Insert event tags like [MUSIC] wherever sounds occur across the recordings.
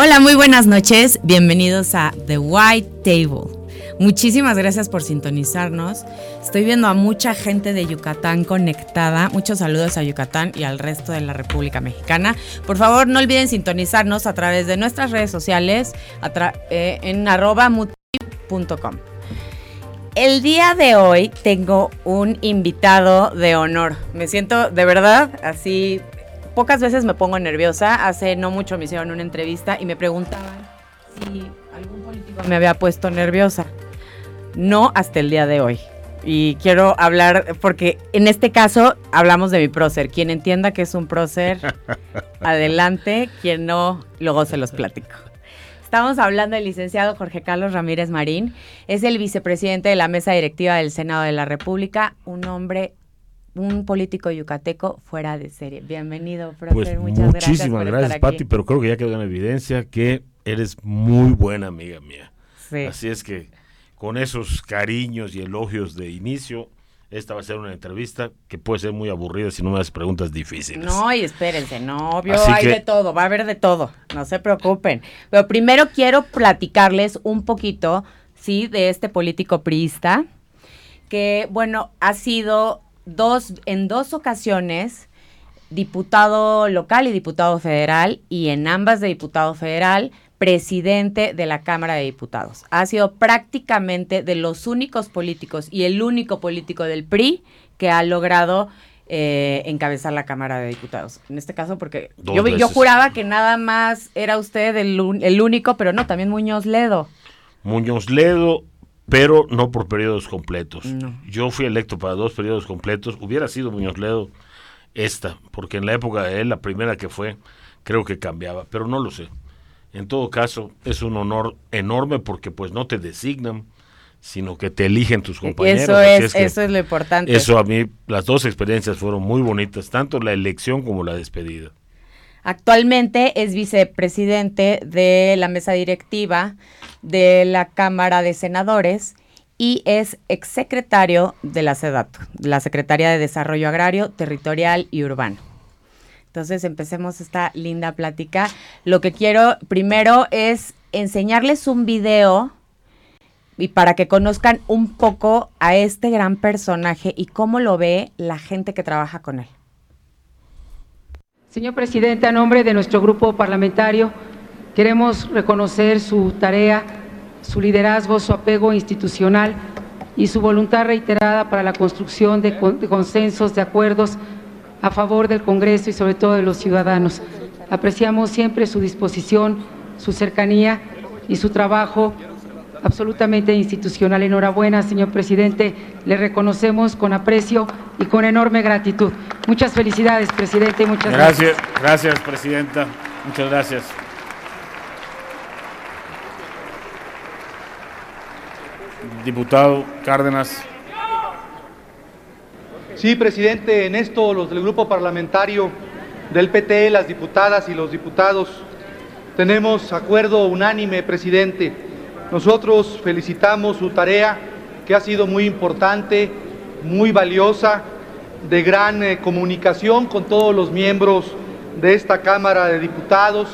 Hola, muy buenas noches. Bienvenidos a The White Table. Muchísimas gracias por sintonizarnos. Estoy viendo a mucha gente de Yucatán conectada. Muchos saludos a Yucatán y al resto de la República Mexicana. Por favor, no olviden sintonizarnos a través de nuestras redes sociales eh, en arroba muti.com. El día de hoy tengo un invitado de honor. Me siento de verdad así. Pocas veces me pongo nerviosa. Hace no mucho me hicieron una entrevista y me preguntaban si algún político me había puesto nerviosa no hasta el día de hoy. Y quiero hablar, porque en este caso hablamos de mi prócer. Quien entienda que es un prócer, [LAUGHS] adelante. Quien no, luego se los platico. Estamos hablando del licenciado Jorge Carlos Ramírez Marín. Es el vicepresidente de la mesa directiva del Senado de la República. Un hombre, un político yucateco fuera de serie. Bienvenido, prócer. Pues Muchas muchísimas gracias, Pati. Pero creo que ya quedó en evidencia que eres muy buena amiga mía. Sí. Así es que con esos cariños y elogios de inicio, esta va a ser una entrevista que puede ser muy aburrida si no me das preguntas difíciles. No, y espérense, no, obvio, hay de todo, va a haber de todo, no se preocupen. Pero primero quiero platicarles un poquito, sí, de este político priista, que, bueno, ha sido dos, en dos ocasiones diputado local y diputado federal, y en ambas de diputado federal presidente de la Cámara de Diputados. Ha sido prácticamente de los únicos políticos y el único político del PRI que ha logrado eh, encabezar la Cámara de Diputados. En este caso, porque yo, yo, juraba que nada más era usted el, único, pero no, también Muñoz Ledo. Muñoz Ledo, pero no por periodos completos. Yo fui electo para dos periodos completos. Hubiera sido Muñoz Ledo esta, porque en la época de él, la primera que fue, creo que cambiaba, pero no lo sé. En todo caso, es un honor enorme porque pues no te designan, sino que te eligen tus compañeros. Eso es, eso es lo importante. Eso a mí, las dos experiencias fueron muy bonitas, tanto la elección como la despedida. Actualmente es vicepresidente de la mesa directiva de la Cámara de Senadores y es exsecretario de la SEDAT, la Secretaría de Desarrollo Agrario, Territorial y Urbano. Entonces empecemos esta linda plática. Lo que quiero primero es enseñarles un video y para que conozcan un poco a este gran personaje y cómo lo ve la gente que trabaja con él. Señor presidente, a nombre de nuestro grupo parlamentario, queremos reconocer su tarea, su liderazgo, su apego institucional y su voluntad reiterada para la construcción de, consensos, de acuerdos a favor del Congreso y sobre todo de los ciudadanos. Apreciamos siempre su disposición, su cercanía y su trabajo absolutamente institucional. Enhorabuena, señor presidente. Le reconocemos con aprecio y con enorme gratitud. Muchas felicidades, presidente. Muchas gracias. Gracias, gracias presidenta. Muchas gracias. Diputado Cárdenas. Sí, presidente, en esto los del grupo parlamentario del PT, las diputadas y los diputados, tenemos acuerdo unánime, presidente. Nosotros felicitamos su tarea, que ha sido muy importante, muy valiosa, de gran eh, comunicación con todos los miembros de esta Cámara de Diputados,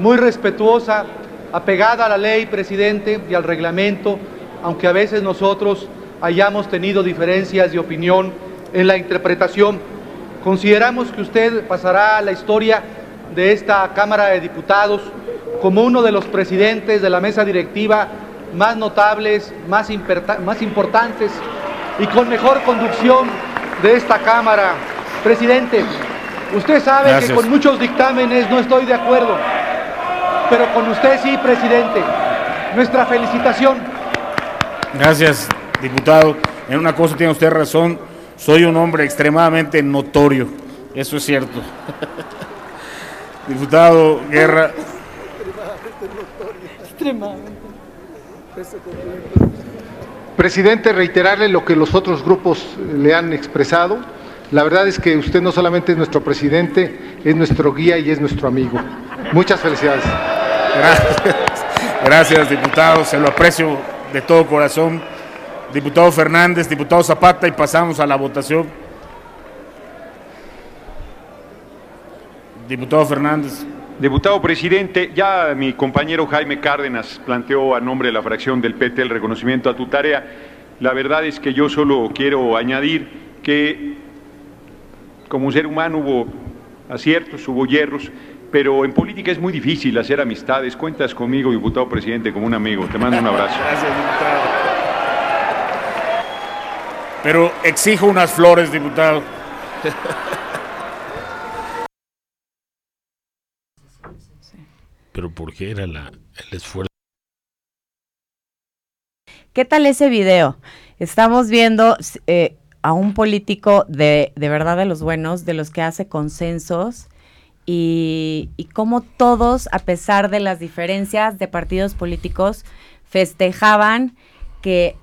muy respetuosa, apegada a la ley, presidente, y al reglamento, aunque a veces nosotros hayamos tenido diferencias de opinión en la interpretación. Consideramos que usted pasará a la historia de esta Cámara de Diputados como uno de los presidentes de la mesa directiva más notables, más, más importantes y con mejor conducción de esta Cámara. Presidente, usted sabe que con muchos dictámenes no estoy de acuerdo, pero con usted sí, presidente. Nuestra felicitación. Gracias, diputado. En una cosa tiene usted razón soy un hombre extremadamente notorio, eso es cierto. [LAUGHS] Diputado Guerra. Presidente, reiterarle lo que los otros grupos le han expresado. La verdad es que usted no solamente es nuestro presidente, es nuestro guía y es nuestro amigo. Muchas felicidades. Gracias, Gracias diputado, se lo aprecio de todo corazón diputado Fernández, diputado Zapata y pasamos a la votación. Diputado Fernández. Diputado presidente, ya mi compañero Jaime Cárdenas planteó a nombre de la fracción del PT el reconocimiento a tu tarea. La verdad es que yo solo quiero añadir que como ser humano hubo aciertos, hubo hierros, pero en política es muy difícil hacer amistades. Cuentas conmigo, diputado presidente, como un amigo. Te mando un abrazo. [LAUGHS] Gracias, diputado. Pero exijo unas flores, diputado. [LAUGHS] Pero ¿por qué era el esfuerzo? ¿Qué tal ese video? Estamos viendo eh, a un político de, de verdad de los buenos, de los que hace consensos y, y cómo todos, a pesar de las diferencias de partidos políticos, festejaban que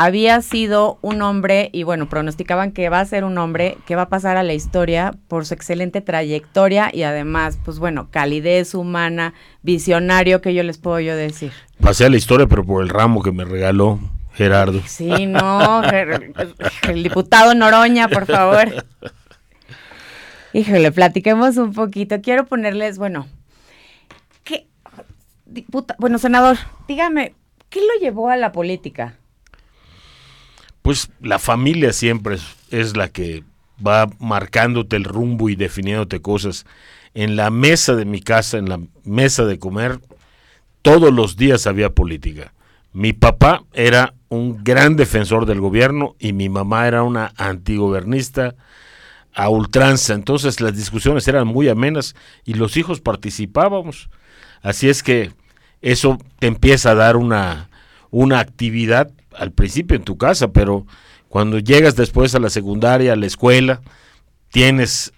había sido un hombre, y bueno, pronosticaban que va a ser un hombre que va a pasar a la historia por su excelente trayectoria y además, pues bueno, calidez humana, visionario, que yo les puedo yo decir. Pasé a la historia, pero por el ramo que me regaló Gerardo. Sí, no, el diputado Noroña, por favor. Híjole, platiquemos un poquito. Quiero ponerles, bueno, ¿qué, bueno, senador, dígame, ¿qué lo llevó a la política? Pues la familia siempre es, la que va marcándote el rumbo y definiéndote cosas. En la mesa de mi casa, en la mesa de comer, todos los días había política. Mi papá era un gran defensor del gobierno y mi mamá era una antigobernista a ultranza. Entonces las discusiones eran muy amenas y los hijos participábamos. Así es que eso te empieza a dar una, una actividad al principio en tu casa, pero cuando llegas después a la secundaria, a la escuela, tienes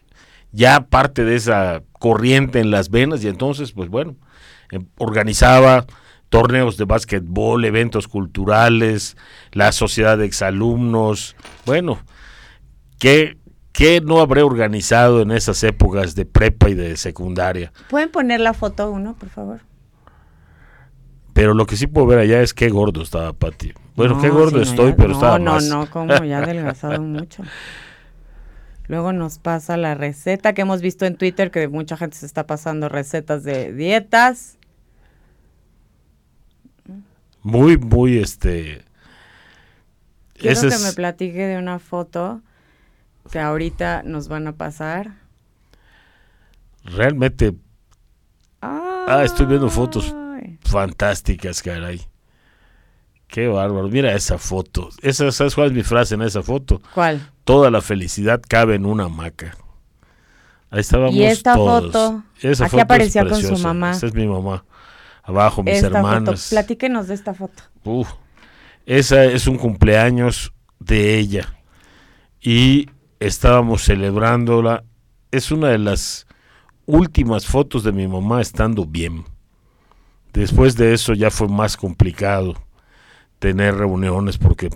ya parte de esa corriente en las venas y entonces, pues bueno, em, organizaba torneos de básquetbol, eventos culturales, la sociedad de exalumnos, bueno, ¿qué, ¿Qué no habré organizado en esas épocas de prepa y de secundaria? ¿Pueden poner la foto uno, por favor? Pero lo que sí puedo ver allá es qué gordo estaba Pati. Bueno, qué gordo estoy, pero estaba no, más. No, no, como ya adelgazado mucho. Luego nos pasa la receta que hemos visto en Twitter, que mucha gente se está pasando recetas de dietas. Muy, muy, este... Quiero que me platique de una foto que ahorita nos van a pasar. Realmente. Ah, estoy viendo fotos fantásticas, caray. Qué bárbaro. Mira esa foto. Esa, ¿Sabes cuál es mi frase en esa foto? ¿Cuál? Toda la felicidad cabe en una hamaca. Ahí estábamos ¿Y esta todos. foto? Esa Aquí aparecía con su mamá. Esa es mi mamá. Abajo, mis hermanas. Platíquenos de esta foto. Uf, esa es un cumpleaños de ella. Y estábamos celebrándola. Es una de las últimas fotos de mi mamá estando bien. Después de eso ya fue más complicado tener reuniones porque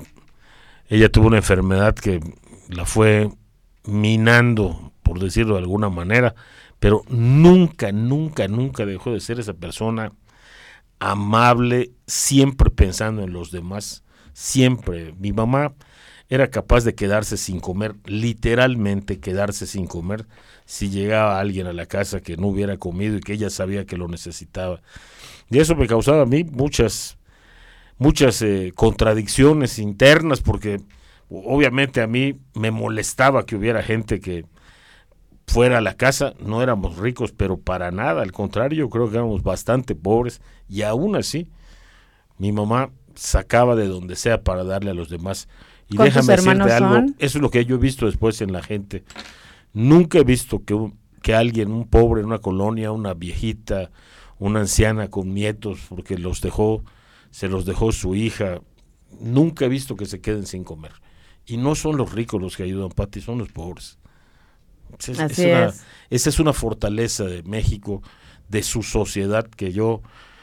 ella tuvo una enfermedad que la fue minando, por decirlo de alguna manera, pero nunca, nunca, nunca dejó de ser esa persona amable, siempre pensando en los demás, siempre. Mi mamá era capaz de quedarse sin comer, literalmente quedarse sin comer, si llegaba alguien a la casa que no hubiera comido y que ella sabía que lo necesitaba. Y eso me causaba a mí muchas, muchas eh, contradicciones internas, porque obviamente a mí me molestaba que hubiera gente que fuera a la casa, no éramos ricos, pero para nada, al contrario, yo creo que éramos bastante pobres, y aún así, mi mamá sacaba de donde sea para darle a los demás. Y déjame decirte algo, eso es lo que yo he visto después en la gente. Nunca he visto que, que alguien, un pobre en una colonia, una viejita, una anciana con nietos, porque los dejó, se los dejó su hija, nunca he visto que se queden sin comer. Y no son los ricos los que ayudan, Pati, son los pobres. Esa es una fortaleza de México, de su sociedad, que yo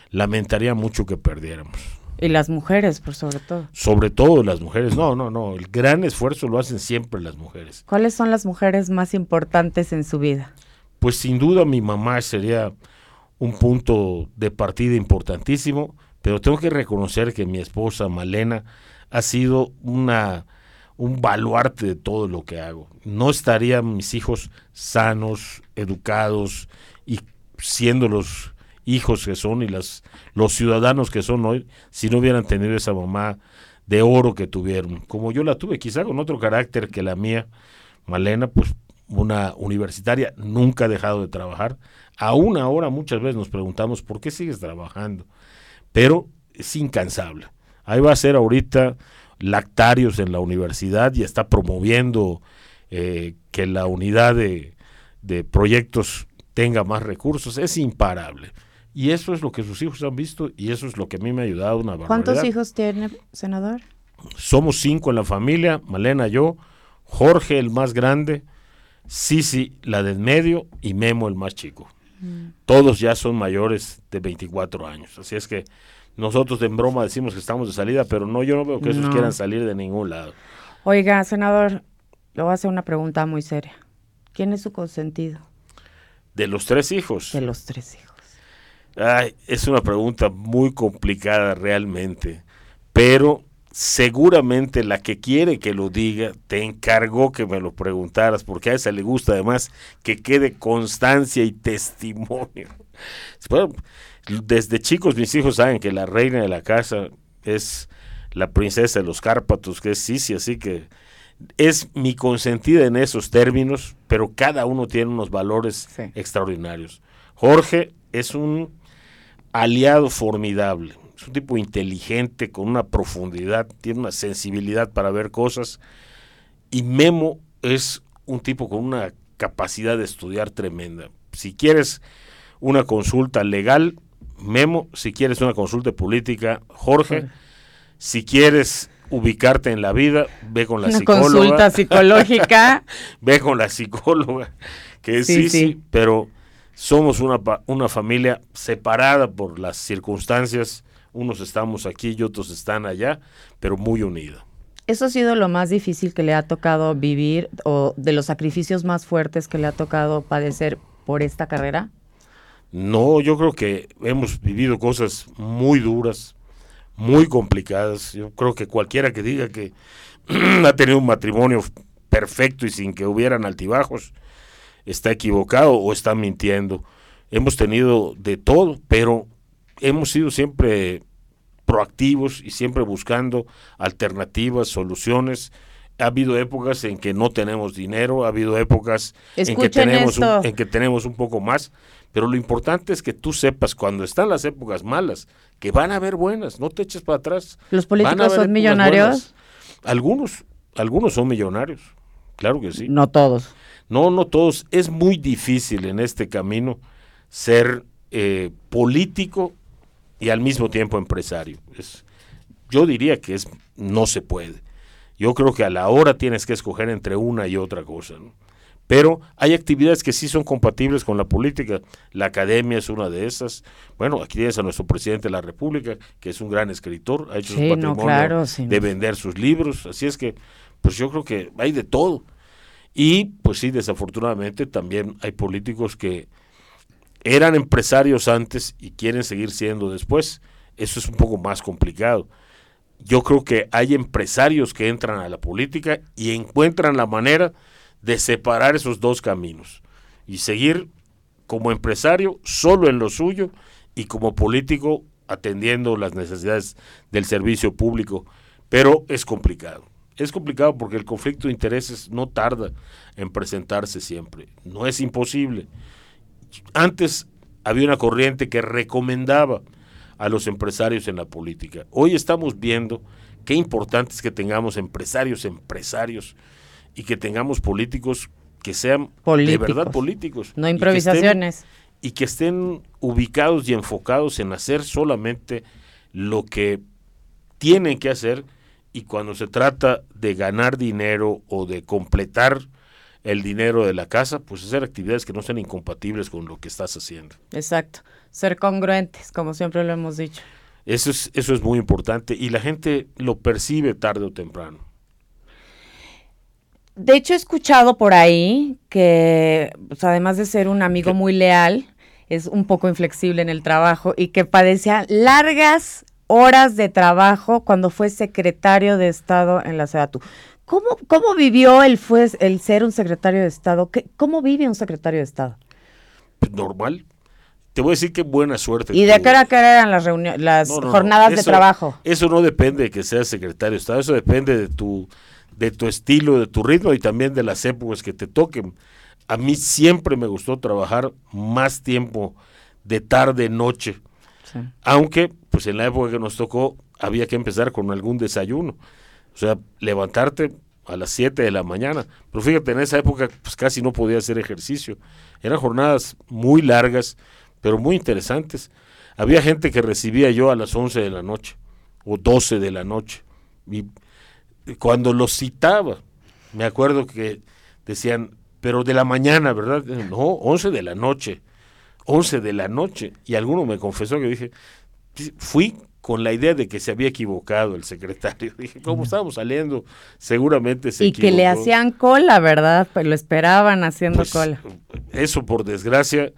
lamentaría mucho que perdiéramos. Y las mujeres, por sobre todo. Sobre todo las mujeres. No, no, no. El gran esfuerzo lo hacen siempre las mujeres. ¿Cuáles son las mujeres más importantes en su vida? Pues sin duda mi mamá sería un punto de partida importantísimo, pero tengo que reconocer que mi esposa Malena ha sido una un baluarte de todo lo que hago. No estarían mis hijos sanos, educados y siendo los hijos que son y las, los ciudadanos que son hoy, si no hubieran tenido esa mamá de oro que tuvieron, como yo la tuve, quizá con otro carácter que la mía, Malena, pues una universitaria, nunca ha dejado de trabajar. Aún ahora muchas veces nos preguntamos por qué sigues trabajando, pero es incansable. Ahí va a ser ahorita lactarios en la universidad y está promoviendo eh, que la unidad de, de proyectos tenga más recursos. Es imparable. Y eso es lo que sus hijos han visto y eso es lo que a mí me ha ayudado una barbaridad. ¿Cuántos hijos tiene, senador? Somos cinco en la familia, Malena, yo, Jorge el más grande, Sisi la del medio y Memo el más chico. Mm. Todos ya son mayores de 24 años. Así es que nosotros en broma decimos que estamos de salida, pero no, yo no veo que esos quieran salir de ningún lado. Oiga, senador, le voy a hacer una pregunta muy seria. ¿Quién es su consentido? De los tres hijos. De los tres hijos. Ay, es una pregunta muy complicada realmente, pero seguramente la que quiere que lo diga te encargó que me lo preguntaras, porque a esa le gusta además que quede constancia y testimonio. [LAUGHS] desde chicos mis hijos saben que la reina de la casa es la princesa de los Cárpatos, que es Sisi, así que es mi consentida en esos términos, pero cada uno tiene unos valores extraordinarios. Jorge es un aliado formidable. Es un tipo inteligente, con una profundidad, tiene una sensibilidad para ver cosas. Y Memo es un tipo con una capacidad de estudiar tremenda. Si quieres una consulta legal, Memo. Si quieres una consulta política, Jorge. Si quieres ubicarte en la vida, ve con la una consulta psicológica. [LAUGHS] ve con la psicóloga, que sí, sí, pero somos una, una familia separada por las circunstancias, unos estamos aquí y otros están allá, pero muy unida. ¿Eso ha sido lo más difícil que le ha tocado vivir o de los sacrificios más fuertes que le ha tocado padecer por esta carrera? No, yo creo que hemos vivido cosas muy duras, muy complicadas. Yo creo que cualquiera que diga que [CLEARS THROAT] ha tenido un matrimonio perfecto y sin que hubieran altibajos, está equivocado o está mintiendo. Hemos tenido de todo, pero hemos sido siempre proactivos y siempre buscando alternativas, soluciones. Ha habido épocas en que no tenemos dinero, ha habido épocas en que, tenemos un, en que tenemos un poco más, pero lo importante es que tú sepas cuando están las épocas malas, que van a haber buenas, no te eches para atrás. ¿Los políticos son millonarios? Algunos, algunos son millonarios, claro que sí. No todos. No, no todos. Es muy difícil en este camino ser eh, político y al mismo tiempo empresario. Es, yo diría que es no se puede. Yo creo que a la hora tienes que escoger entre una y otra cosa. Pero hay actividades que sí son compatibles con la política. La academia es una de esas. Bueno, aquí tienes a nuestro presidente de la República, que es un gran escritor, ha hecho su patrimonio de vender sus libros. Así es que, pues yo creo que hay de todo. Y pues sí, desafortunadamente también hay políticos que eran empresarios antes y quieren seguir siendo después. Eso es un poco más complicado. Yo creo que hay empresarios que entran a la política y encuentran la manera de separar esos dos caminos y seguir como empresario solo en lo suyo y como político atendiendo las necesidades del servicio público. Pero es complicado. Es complicado porque el conflicto de intereses no tarda en presentarse siempre. No es imposible. Antes había una corriente que recomendaba a los empresarios en la política. Hoy estamos viendo qué importante es que tengamos empresarios, empresarios y que tengamos políticos que sean de verdad políticos. No improvisaciones. y que estén ubicados y enfocados en hacer solamente lo que tienen que hacer y cuando se trata de ganar dinero o de completar el dinero de la casa, pues hacer actividades que no sean incompatibles con lo que estás haciendo. Exacto, ser congruentes, como siempre lo hemos dicho. Eso es, eso es muy importante y la gente lo percibe tarde o temprano. De hecho, he escuchado por ahí que, pues, además de ser un amigo muy leal, es un poco inflexible en el trabajo y que padecía largas horas de trabajo cuando fue secretario de Estado en la SEDATU. ¿Cómo, ¿Cómo vivió el, fue, el ser un secretario de Estado? ¿Qué, ¿Cómo vive un secretario de Estado? Pues normal, te voy a decir qué buena suerte. ¿Y de qué era que eran las, las jornadas de trabajo? Eso no depende de que seas secretario de Estado, eso depende de tu, de tu estilo, de tu ritmo y también de las épocas que te toquen. A mí siempre me gustó trabajar más tiempo de tarde, noche. Aunque, pues en la época que nos tocó, había que empezar con algún desayuno. O sea, levantarte a las 7 de la mañana. Pero fíjate, en esa época pues casi no podía hacer ejercicio. Eran jornadas muy largas, pero muy interesantes. Había gente que recibía yo a las 11 de la noche o 12 de la noche. Y cuando los citaba, me acuerdo que decían, pero de la mañana, ¿verdad? No, 11 de la noche. 11 de la noche. Y alguno me confesó que dije, fui con la idea de que se había equivocado el secretario. [LAUGHS] Dije, ¿cómo estábamos saliendo? Seguramente se Y que le hacían cola, ¿verdad? Pues lo esperaban haciendo pues, cola. Eso, por desgracia,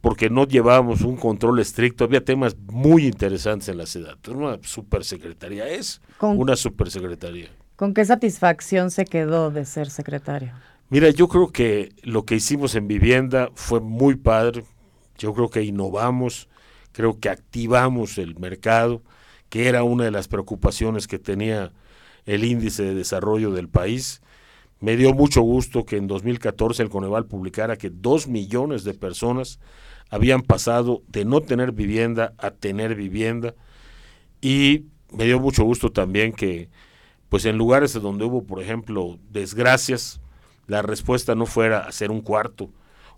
porque no llevábamos un control estricto. Había temas muy interesantes en la ciudad. Una supersecretaría es una supersecretaría. ¿Con qué satisfacción se quedó de ser secretario? Mira, yo creo que lo que hicimos en vivienda fue muy padre. Yo creo que innovamos creo que activamos el mercado, que era una de las preocupaciones que tenía el índice de desarrollo del país. Me dio mucho gusto que en 2014 el Coneval publicara que dos millones de personas habían pasado de no tener vivienda a tener vivienda y me dio mucho gusto también que pues en lugares donde hubo por ejemplo desgracias la respuesta no fuera hacer un cuarto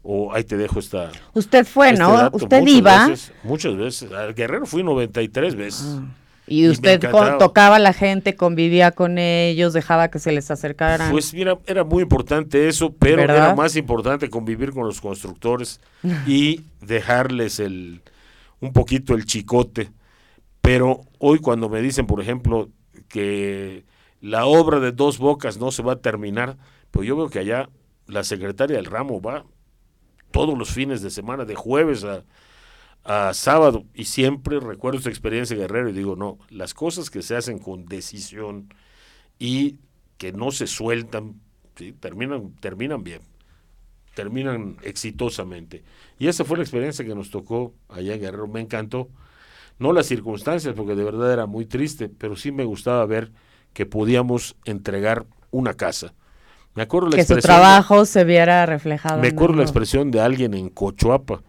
o ahí te dejo esta. Usted fue, este ¿no? Usted iba. muchas veces. Al Guerrero fui 93 veces. Ah. Y usted tocaba a la gente, convivía con ellos, dejaba que se les acercaran. Pues mira, era muy importante eso, pero era más importante convivir con los constructores y dejarles el un poquito el chicote. Pero hoy cuando me dicen, por ejemplo, que la obra de dos bocas no se va a terminar, pues yo veo que allá la secretaria del ramo va todos los fines de semana, de jueves a, sábado, y siempre recuerdo esa experiencia Guerrero y digo, no, las cosas que se hacen con decisión y que no se sueltan, terminan, terminan bien, terminan exitosamente. Y esa fue la experiencia que nos tocó allá en Guerrero, me encantó. No las circunstancias, porque de verdad era muy triste, pero sí me gustaba ver que podíamos entregar una casa me acuerdo la que su trabajo se viera reflejado. Me acuerdo la expresión de alguien en Cochuapa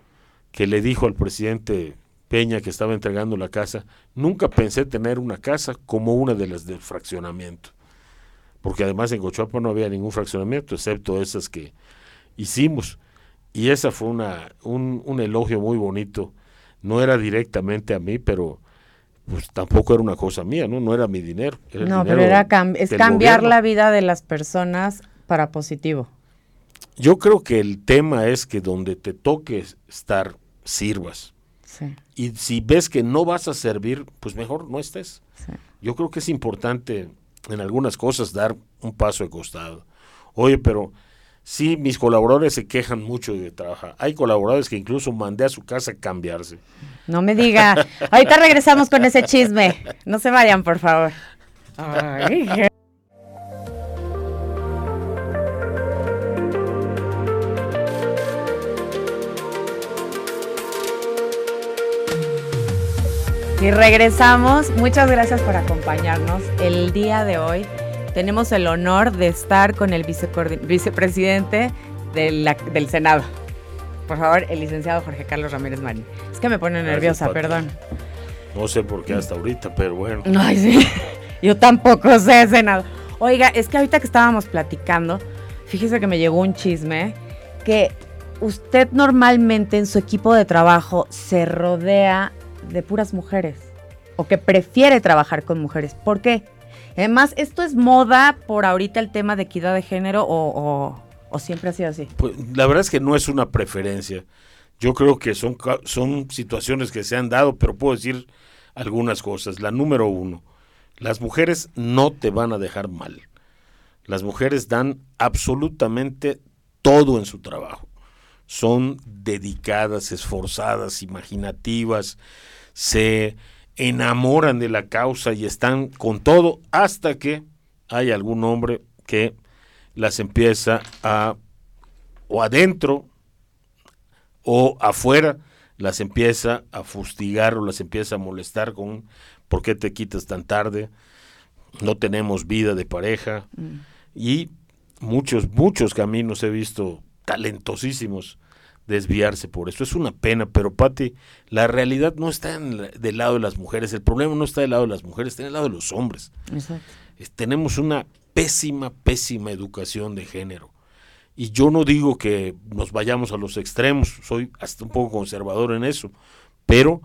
que le dijo al presidente Peña que estaba entregando la casa, nunca pensé tener una casa como una de las del fraccionamiento. Porque además en Cochuapa no había ningún fraccionamiento, excepto esas que hicimos. Y esa fue una, un, un elogio muy bonito. No era directamente a mí, pero pues tampoco era una cosa mía, ¿no? No era mi dinero. no, pero era es cambiar la vida de las personas para positivo? Yo creo que el tema es que donde te toque estar, sirvas. Y si ves que no vas a servir, pues mejor no estés. Yo creo que es importante en algunas cosas dar un paso de costado. Oye, pero sí, mis colaboradores se quejan mucho de trabajar. Hay colaboradores que incluso mandé a su casa a cambiarse. No me diga. [LAUGHS] Ahorita regresamos con ese chisme. No se vayan, por favor. Ay. Y regresamos. Muchas gracias por acompañarnos. El día de hoy tenemos el honor de estar con el vicepresidente del Senado. Por favor, el licenciado Jorge Carlos Ramírez Marín. Es que me pone nerviosa, perdón. No sé por qué hasta ahorita, pero bueno. Ay, sí. Yo tampoco sé, Senado. Oiga, es que ahorita que estábamos platicando, fíjese que me llegó un chisme que usted normalmente en su equipo de trabajo se rodea de puras mujeres o que prefiere trabajar con mujeres. ¿Por qué? Además, ¿esto es moda por ahorita el tema de equidad de género o, siempre ha sido así? Pues, la verdad es que no es una preferencia. Yo creo que son, son situaciones que se han dado, pero puedo decir algunas cosas. La número uno, las mujeres no te van a dejar mal. Las mujeres dan absolutamente todo en su trabajo son dedicadas, esforzadas, imaginativas, se enamoran de la causa y están con todo hasta que hay algún hombre que las empieza a o adentro o afuera las empieza a fustigar o las empieza a molestar con ¿por qué te quitas tan tarde? No tenemos vida de pareja. Mm. Y muchos, muchos caminos he visto talentosísimos desviarse por eso. Es una pena, pero Pati, la realidad no está en del lado de las mujeres. El problema no está del lado de las mujeres, está del lado de los hombres. tenemos una pésima, pésima educación de género. Y yo no digo que nos vayamos a los extremos, soy hasta un poco conservador en eso, pero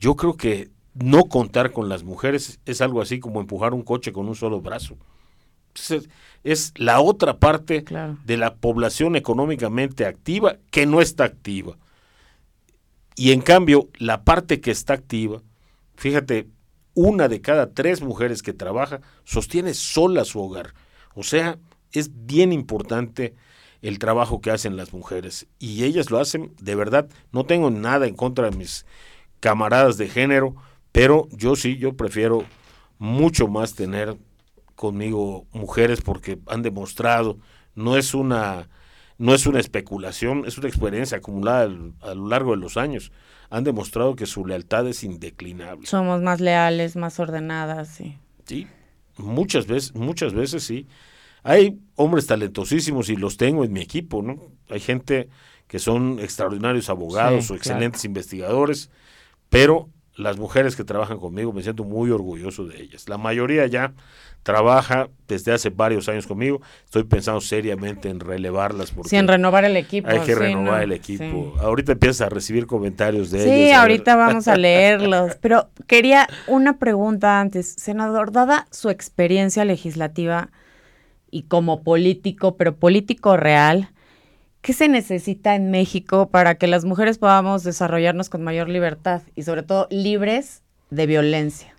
yo creo que no contar con las mujeres es algo así como empujar un coche con un solo brazo. Es, la otra parte de la población económicamente activa que no está activa. Y en cambio, la parte que está activa, fíjate, una de cada tres mujeres que trabaja sostiene sola su hogar. O sea, es bien importante el trabajo que hacen las mujeres. Y ellas lo hacen de verdad. No tengo nada en contra de mis camaradas de género, pero yo sí, yo prefiero mucho más tener conmigo mujeres porque han demostrado, no es una, no es una especulación, es una experiencia acumulada a lo largo de los años. Han demostrado que su lealtad es indeclinable. Somos más leales, más ordenadas, sí. Sí, muchas veces, muchas veces sí. Hay hombres talentosísimos y los tengo en mi equipo, ¿no? Hay gente que son extraordinarios abogados o excelentes investigadores, pero las mujeres que trabajan conmigo me siento muy orgulloso de ellas. La mayoría ya trabaja desde hace varios años conmigo. Estoy pensando seriamente en relevarlas. Porque sí, en renovar el equipo. Hay que renovar el equipo. Ahorita empieza a recibir comentarios de ellos. Sí, ahorita vamos a leerlos. [LAUGHS] Pero quería una pregunta antes. Senador, dada su experiencia legislativa y como político, pero político real, ¿qué se necesita en México para que las mujeres podamos desarrollarnos con mayor libertad y sobre todo libres de violencia?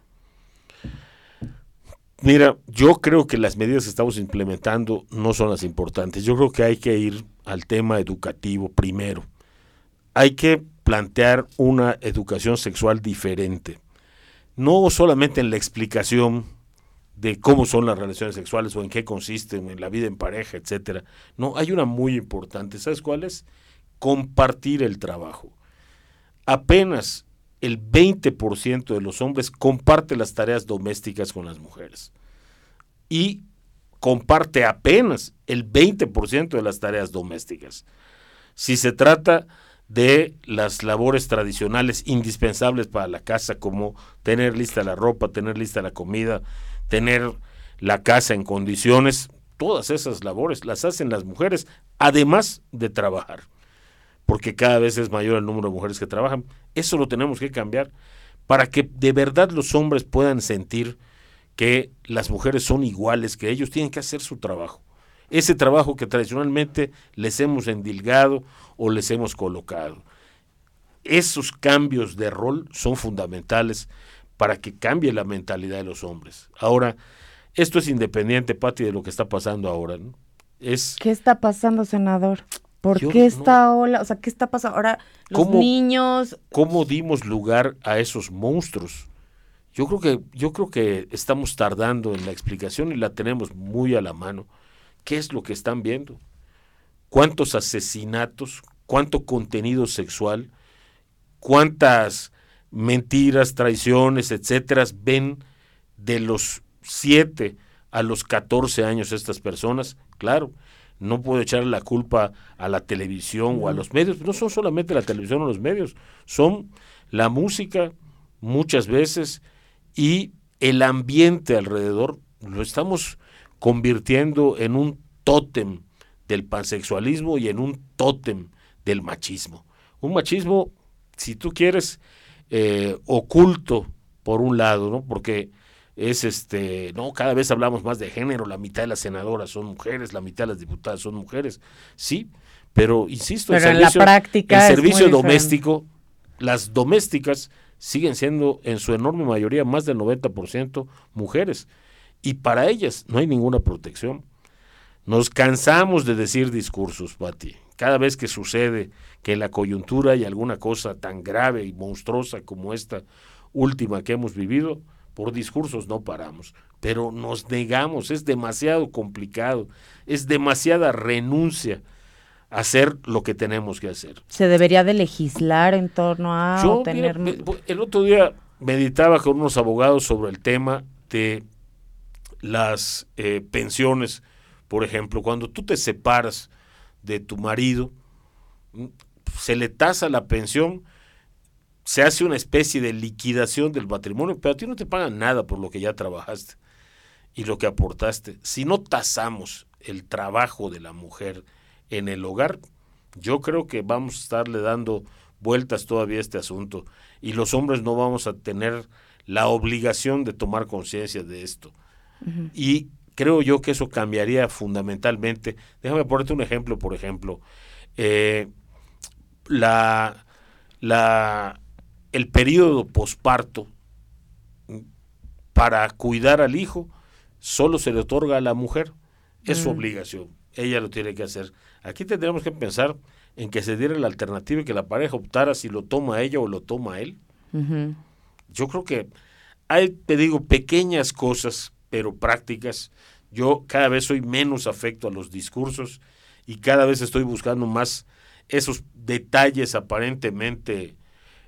Mira, yo creo que las medidas que estamos implementando no son las importantes. Yo creo que hay que ir al tema educativo primero. Hay que plantear una educación sexual diferente. No solamente en la explicación de cómo son las relaciones sexuales o en qué consisten, en la vida en pareja, etcétera. No, hay una muy importante, ¿sabes cuál es? Compartir el trabajo. Apenas el 20% de los hombres comparte las tareas domésticas con las mujeres. Y comparte apenas el 20% de las tareas domésticas. Si se trata de las labores tradicionales indispensables para la casa, como tener lista la ropa, tener lista la comida, tener la casa en condiciones, todas esas labores las hacen las mujeres, además de trabajar, porque cada vez es mayor el número de mujeres que trabajan. Eso lo tenemos que cambiar para que de verdad los hombres puedan sentir que las mujeres son iguales, que ellos tienen que hacer su trabajo. Ese trabajo que tradicionalmente les hemos endilgado o les hemos colocado. Esos cambios de rol son fundamentales para que cambie la mentalidad de los hombres. Ahora, esto es independiente, Pati, de lo que está pasando ahora. ¿no? Es, ¿Qué está pasando, senador? ¿Por qué esta ola? O sea, ¿qué está pasando ahora? Los niños. ¿Cómo dimos lugar a esos monstruos? Yo creo que, yo creo que estamos tardando en la explicación y la tenemos muy a la mano. ¿Qué es lo que están viendo? ¿Cuántos asesinatos? ¿Cuánto contenido sexual? ¿Cuántas mentiras, traiciones, etcétera, ven de los 7 a los 14 años estas personas, claro, no puedo echar la culpa a la televisión o a los medios, no son solamente la televisión o los medios, son la música muchas veces y el ambiente alrededor, lo estamos convirtiendo en un tótem del pansexualismo y en un tótem del machismo. Un machismo, si tú quieres, eh, oculto por un lado, ¿no? Porque es este, no, cada vez hablamos más de género, la mitad de las senadoras son mujeres, la mitad de las diputadas son mujeres, sí, pero insisto, el servicio, el servicio doméstico, las domésticas siguen siendo en su enorme mayoría más del 90% mujeres y para ellas no hay ninguna protección. Nos cansamos de decir discursos, Pati. Cada vez que sucede que en la coyuntura hay alguna cosa tan grave y monstruosa como esta última que hemos vivido, por discursos no paramos, pero nos negamos, es demasiado complicado, es demasiada renuncia hacer lo que tenemos que hacer. ¿Se debería de legislar en torno a Yo, tener... mira, el otro día meditaba con unos abogados sobre el tema de las eh, pensiones, por ejemplo, cuando tú te separas de tu marido, mm, se le tasa la pensión, se hace una especie de liquidación del matrimonio, pero a ti no te pagan nada por lo que ya trabajaste y lo que aportaste. Si no tasamos el trabajo de la mujer en el hogar, yo creo que vamos a estarle dando vueltas todavía a este asunto y los hombres no vamos a tener la obligación de tomar conciencia de esto. Y creo yo que eso cambiaría fundamentalmente. Déjame ponerte un ejemplo, por ejemplo. Eh, la, la, el periodo posparto para cuidar al hijo solo se le otorga a la mujer. Es su obligación. Ella lo tiene que hacer. Aquí tendríamos que pensar en que se diera la alternativa y que la pareja optara si lo toma ella o lo toma él. Yo creo que hay, te digo, pequeñas cosas, pero prácticas. Yo cada vez soy menos afecto a los discursos y cada vez estoy buscando más esos detalles aparentemente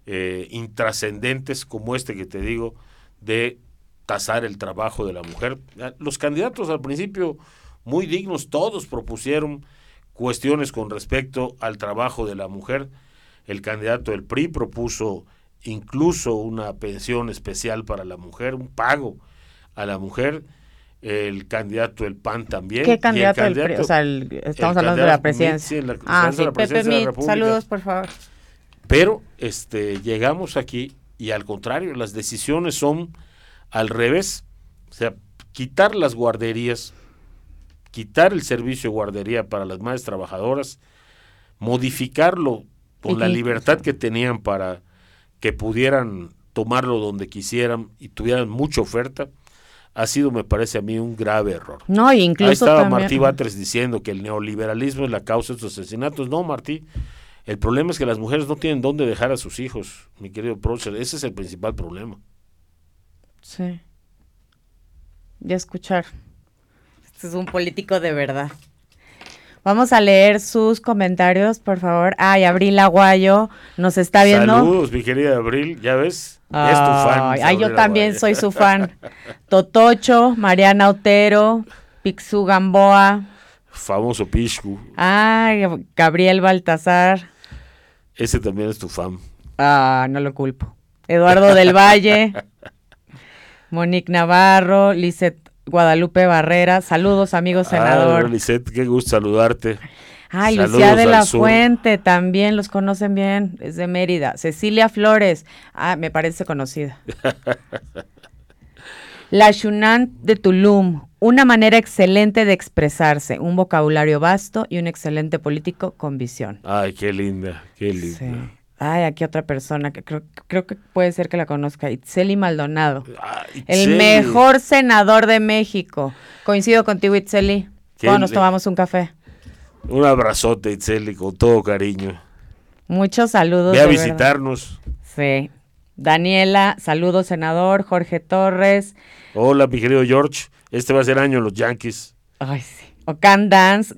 eh, intrascendentes como este que te digo de tasar el trabajo de la mujer. Los candidatos al principio muy dignos, todos propusieron cuestiones con respecto al trabajo de la mujer. El candidato del PRI propuso incluso una pensión especial para la mujer, un pago a la mujer. El candidato del PAN también. ¿Qué candidato, del? O sea, estamos hablando de la presidencia. ah, sí, Pepe saludos, por favor. Pero este, llegamos aquí y al contrario, las decisiones son al revés. O sea, quitar las guarderías, quitar el servicio de guardería para las madres trabajadoras, modificarlo por la libertad que tenían para que pudieran tomarlo donde quisieran y tuvieran mucha oferta, ha sido, me parece a mí, un grave error. No, incluso Ahí estaba Martí Batres diciendo que el neoliberalismo es la causa de estos asesinatos. No, Martí, el problema es que las mujeres no tienen dónde dejar a sus hijos, mi querido Prócer. Ese es el principal problema. Sí. Ya escuchar. Este es un político de verdad. Vamos a leer sus comentarios, por favor. Ay, Abril Aguayo nos está viendo. Saludos, mi querida Abril, ya ves. es tu fan. Ay, yo también soy su [LAUGHS] fan. Totocho, Mariana Otero, Pixu Gamboa. Famoso Pichu. Ay, Gabriel Baltasar. Ese también es tu fan. Ah, no lo culpo. Eduardo del Valle. [LAUGHS] Monique Navarro, Lisette Guadalupe Barrera. Saludos, amigos senador. Ah, qué gusto saludarte. Ay, Lucía de la Fuente, también los conocen bien, es de Mérida. Cecilia Flores, ah, me parece conocida. [LAUGHS] la Shunan de Tulum, una manera excelente de expresarse, un vocabulario vasto y un excelente político con visión. Ay, qué linda, qué linda. Ay, aquí otra persona que creo, creo que puede ser que la conozca, Itzeli Maldonado. el mejor senador de México. Coincido contigo, Itzeli. ¿Cuándo nos tomamos un café? Un abrazote, Itzeli, con todo cariño. Muchos saludos. Ve a visitarnos. Sí. Daniela, saludos, senador. Jorge Torres. Hola, mi querido George. Este va a ser año los Yankees. Ay, sí. Ocan Dance.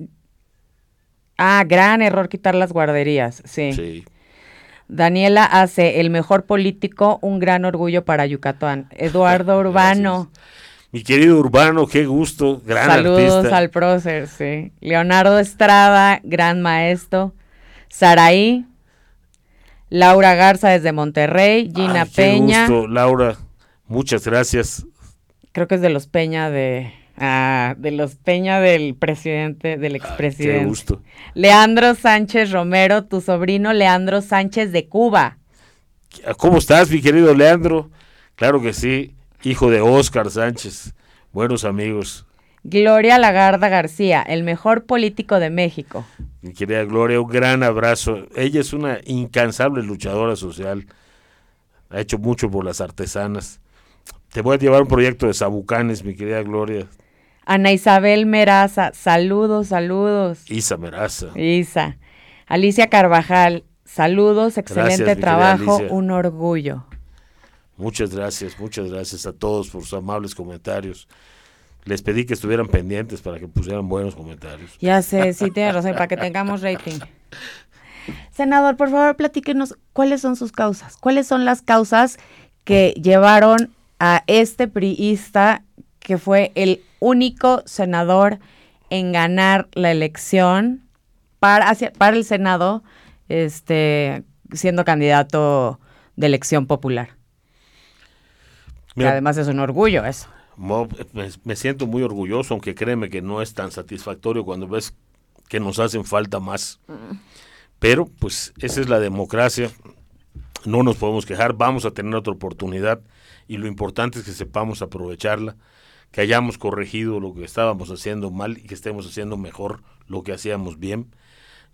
Ah, gran error quitar las guarderías. Sí. Sí. Daniela hace el mejor político, un gran orgullo para Yucatán. Eduardo [LAUGHS] Urbano. Mi querido Urbano, qué gusto, gran Saludos al prócer, sí. Leonardo Estrada, gran maestro. Saraí. Laura Garza desde Monterrey. Gina Peña. Qué gusto, Laura. Muchas gracias. Creo que es de los Peña de Ah, de los Peña del presidente, del expresidente. qué gusto. Leandro Sánchez Romero, tu sobrino Leandro Sánchez de Cuba. ¿Cómo estás, mi querido Leandro? Claro que sí, hijo de Óscar Sánchez. Buenos amigos. Gloria Lagarda García, el mejor político de México. Mi querida Gloria, un gran abrazo. Ella es una incansable luchadora social. Ha hecho mucho por las artesanas. Te voy a llevar un proyecto de sabucanes, mi querida Gloria. Ana Isabel Meraza, saludos, saludos. Isa Meraza. Isa. Alicia Carvajal, saludos, excelente trabajo, un orgullo. Muchas gracias, muchas gracias a todos por sus amables comentarios. Les pedí que estuvieran pendientes para que pusieran buenos comentarios. Ya sé, sí, tiene razón, para que tengamos rating. Senador, por favor, platíquenos cuáles son sus causas, cuáles son las causas que llevaron a este priista que fue el único senador en ganar la elección para, para el Senado, este, siendo candidato de elección popular. además es un orgullo eso. Me, siento muy orgulloso, aunque créeme que no es tan satisfactorio cuando ves que nos hacen falta más. Pero pues esa es la democracia, no nos podemos quejar, vamos a tener otra oportunidad y lo importante es que sepamos aprovecharla, que hayamos corregido lo que estábamos haciendo mal y que estemos haciendo mejor lo que hacíamos bien.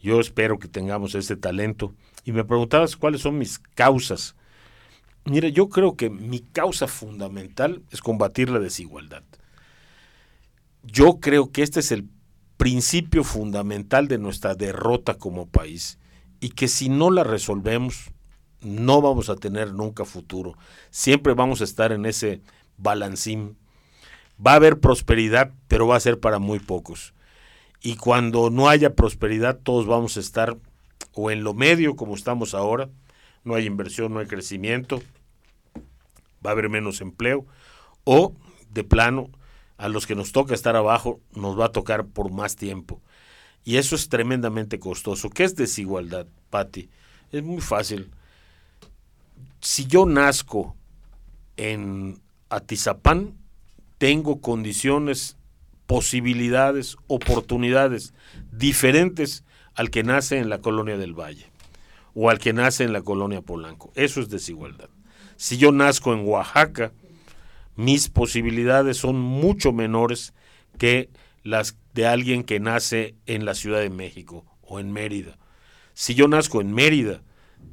Yo espero que tengamos ese talento. Y me preguntabas cuáles son mis causas. Mire, yo creo que mi causa fundamental es combatir la desigualdad. Yo creo que este es el principio fundamental de nuestra derrota como país y que si no la resolvemos no vamos a tener nunca futuro. Siempre vamos a estar en ese balancín. Va a haber prosperidad, pero va a ser para muy pocos. Y cuando no haya prosperidad, todos vamos a estar o en lo medio como estamos ahora, no hay inversión, no hay crecimiento, va a haber menos empleo, o de plano, a los que nos toca estar abajo, nos va a tocar por más tiempo. Y eso es tremendamente costoso. ¿Qué es desigualdad, Patti? Es muy fácil si yo nazco en Atizapán, tengo condiciones, posibilidades, oportunidades diferentes al que nace en la colonia del Valle o al que nace en la colonia Polanco. Eso es desigualdad. Si yo nazco en Oaxaca, mis posibilidades son mucho menores que las de alguien que nace en la Ciudad de México o en Mérida. Si yo nazco en Mérida,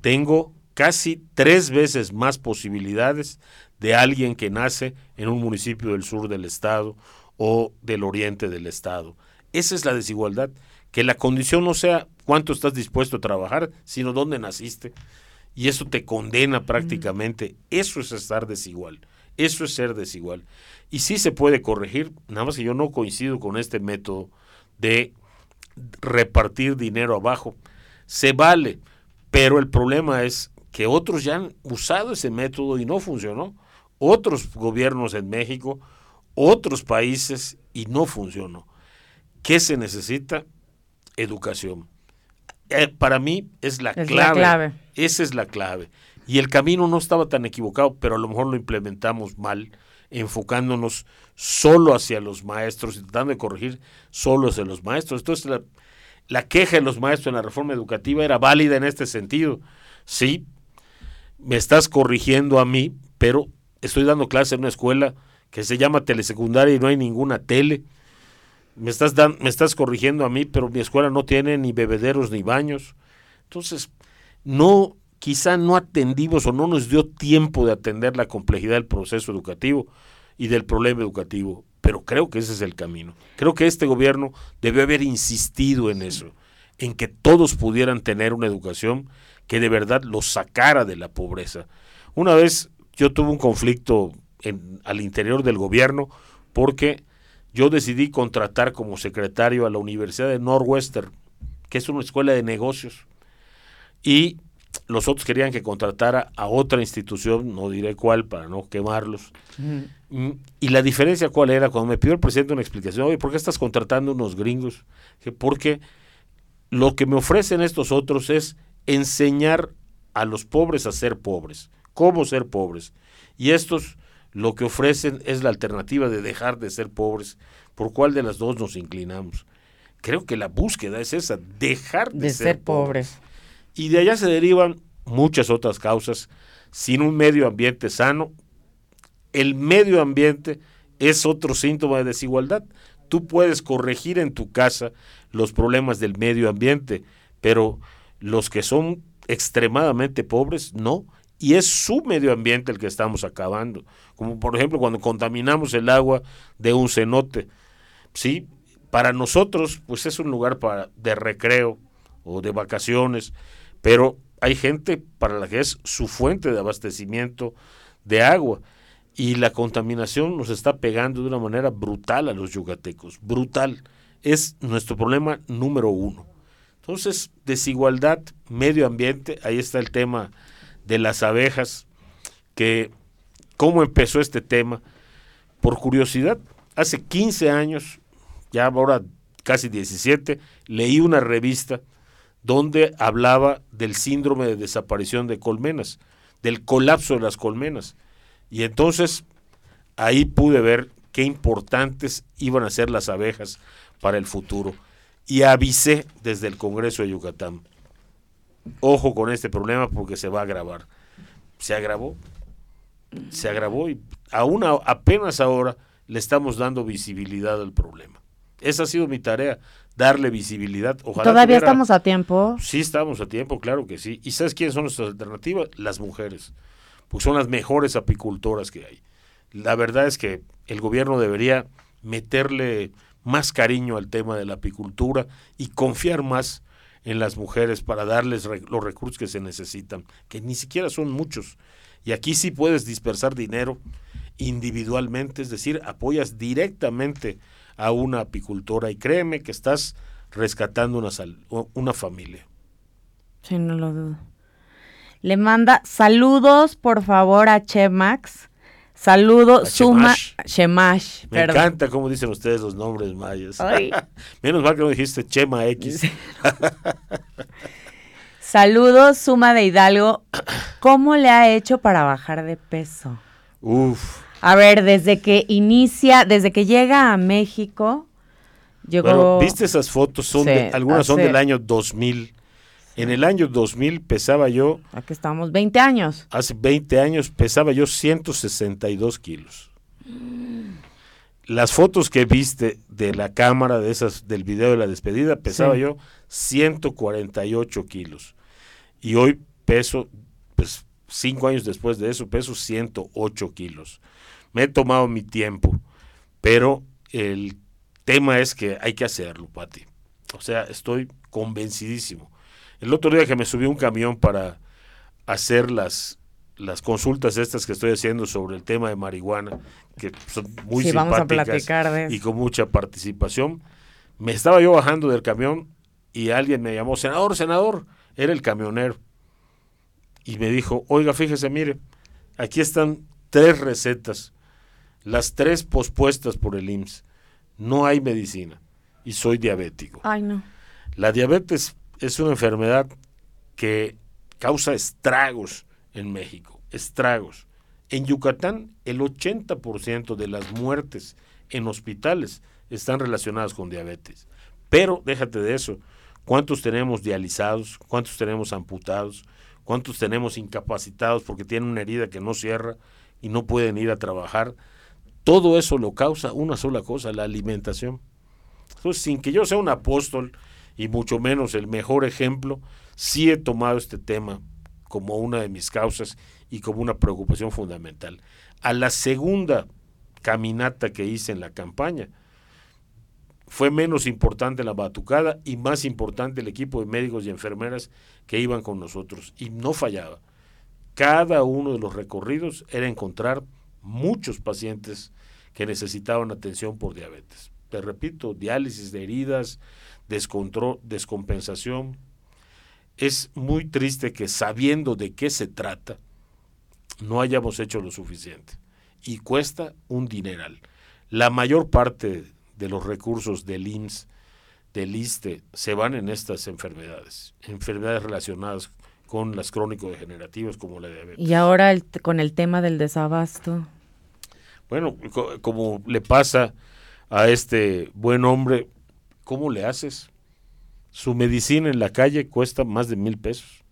tengo casi tres veces más posibilidades de alguien que nace en un municipio del sur del estado o del oriente del estado. Esa es la desigualdad, que la condición no sea cuánto estás dispuesto a trabajar, sino dónde naciste. Y eso te condena prácticamente. Eso es estar desigual. Eso es ser desigual. Y sí se puede corregir, nada más que yo no coincido con este método de repartir dinero abajo. Se vale, pero el problema es que otros ya han usado ese método y no funcionó. Otros gobiernos en México, otros países y no funcionó. ¿Qué se necesita? Educación. Eh, para mí es, la, clave. la clave. Esa es la clave. Y el camino no estaba tan equivocado, pero a lo mejor lo implementamos mal, enfocándonos solo hacia los maestros y tratando de corregir solo hacia los maestros. Entonces la, la queja de los maestros en la reforma educativa era válida en este sentido. Sí, me estás corrigiendo a mí, pero estoy dando clase en una escuela que se llama telesecundaria y no hay ninguna tele. Me estás, me estás corrigiendo a mí, pero mi escuela no tiene ni bebederos ni baños. Entonces, no, quizá no atendimos o no nos dio tiempo de atender la complejidad del proceso educativo y del problema educativo, pero creo que ese es el camino. Creo que este gobierno debe haber insistido en eso, en que todos pudieran tener una educación que de verdad los sacara de la pobreza. Una vez yo tuve un conflicto en, al interior del gobierno porque yo decidí contratar como secretario a la Universidad de Northwestern, que es una escuela de negocios, y los otros querían que contratara a otra institución, no diré cuál para no quemarlos. Mm, y la diferencia cuál era, cuando me pidió el presidente una explicación, oye, ¿por qué estás contratando unos gringos? Porque lo que me ofrecen estos otros es enseñar a los pobres a ser pobres, cómo ser pobres. Y estos lo que ofrecen es la alternativa de dejar de ser pobres. ¿Por cuál de las dos nos inclinamos? Creo que la búsqueda es esa, dejar de, ser, pobres. Y de allá se derivan muchas otras causas. Sin un medio ambiente sano, el medio ambiente es otro síntoma de desigualdad. Tú puedes corregir en tu casa los problemas del medio ambiente, pero los que son extremadamente pobres, no. Y es su medio ambiente el que estamos acabando. Como por ejemplo cuando contaminamos el agua de un cenote. Sí, para nosotros pues es un lugar para, de recreo o de vacaciones, pero hay gente para la que es su fuente de abastecimiento de agua. y la contaminación nos está pegando de una manera brutal a los yucatecos, brutal. Es nuestro problema número uno. Entonces, desigualdad, medio ambiente, ahí está el tema de las abejas, que cómo empezó este tema. Por curiosidad, hace 15 años, ya ahora casi 17, leí una revista donde hablaba del síndrome de desaparición de colmenas, del colapso de las colmenas. Y entonces ahí pude ver qué importantes iban a ser las abejas para el futuro. Y avisé desde el Congreso de Yucatán, ojo con este problema porque se va a agravar. Se agravó, se agravó y aún apenas ahora le estamos dando visibilidad al problema. Esa ha sido mi tarea, darle visibilidad. ¿Todavía estamos a tiempo? Sí, estamos a tiempo, claro que sí. ¿Y sabes quiénes son nuestras alternativas? Las mujeres porque son las mejores apicultoras que hay. La verdad es que el gobierno debería meterle más cariño al tema de la apicultura y confiar más en las mujeres para darles los recursos que se necesitan, que ni siquiera son muchos. Y aquí sí puedes dispersar dinero individualmente, es decir, apoyas directamente a una apicultora y créeme que estás rescatando una, una familia. Sí, no lo dudo. Le manda saludos, por favor, a Chemax. Saludos, Suma Chemash. Me encanta cómo dicen ustedes los nombres mayas. [LAUGHS] Menos mal que no dijiste Chema X. [LAUGHS] Saludos, Suma de Hidalgo. ¿Cómo le ha hecho para bajar de peso? Uf. A ver, desde que inicia, desde que llega a México, llegó... ¿viste esas fotos? Son algunas son del año 2000. En el año 2000 pesaba yo... Aquí estamos, 20 años. Hace 20 años pesaba yo 162 kilos. Las fotos que viste de la cámara, de esas, del video de la despedida, pesaba yo 148 kilos. Y hoy peso, pues cinco años después de eso, peso 108 kilos. Me he tomado mi tiempo, pero el tema es que hay que hacerlo, Pati. O sea, estoy convencidísimo el otro día que me subí un camión para hacer las, las consultas estas que estoy haciendo sobre el tema de marihuana, que son muy simpáticas y con mucha participación, me estaba yo bajando del camión y alguien me llamó, senador, senador, era el camionero. Y me dijo, oiga, fíjese, mire, aquí están tres recetas, las tres pospuestas por el IMSS. No hay medicina y soy diabético. Ay, no. La diabetes es una enfermedad que causa estragos en México, estragos. En Yucatán, el 80% de las muertes en hospitales están relacionadas con diabetes. Pero déjate de eso, ¿cuántos tenemos dializados? ¿Cuántos tenemos amputados? ¿Cuántos tenemos incapacitados porque tienen una herida que no cierra y no pueden ir a trabajar? Todo eso lo causa una sola cosa, la alimentación. Entonces, sin que yo sea un apóstol y mucho menos el mejor ejemplo, sí he tomado este tema como una de mis causas y como una preocupación fundamental. A la segunda caminata que hice en la campaña, fue menos importante la batucada y más importante el equipo de médicos y enfermeras que iban con nosotros. Y no fallaba. Cada uno de los recorridos era encontrar muchos pacientes que necesitaban atención por diabetes. Te repito, diálisis de heridas, descontrol, descompensación. Es muy triste que sabiendo de qué se trata, no hayamos hecho lo suficiente. Y cuesta un dineral. La mayor parte de los recursos del IMSS, del ISTE, se van en estas enfermedades, enfermedades relacionadas con las crónico-degenerativas como la diabetes. Y ahora con el tema del desabasto. Bueno, como le pasa a este buen hombre, ¿cómo le haces? Su medicina en la calle cuesta más de mil pesos.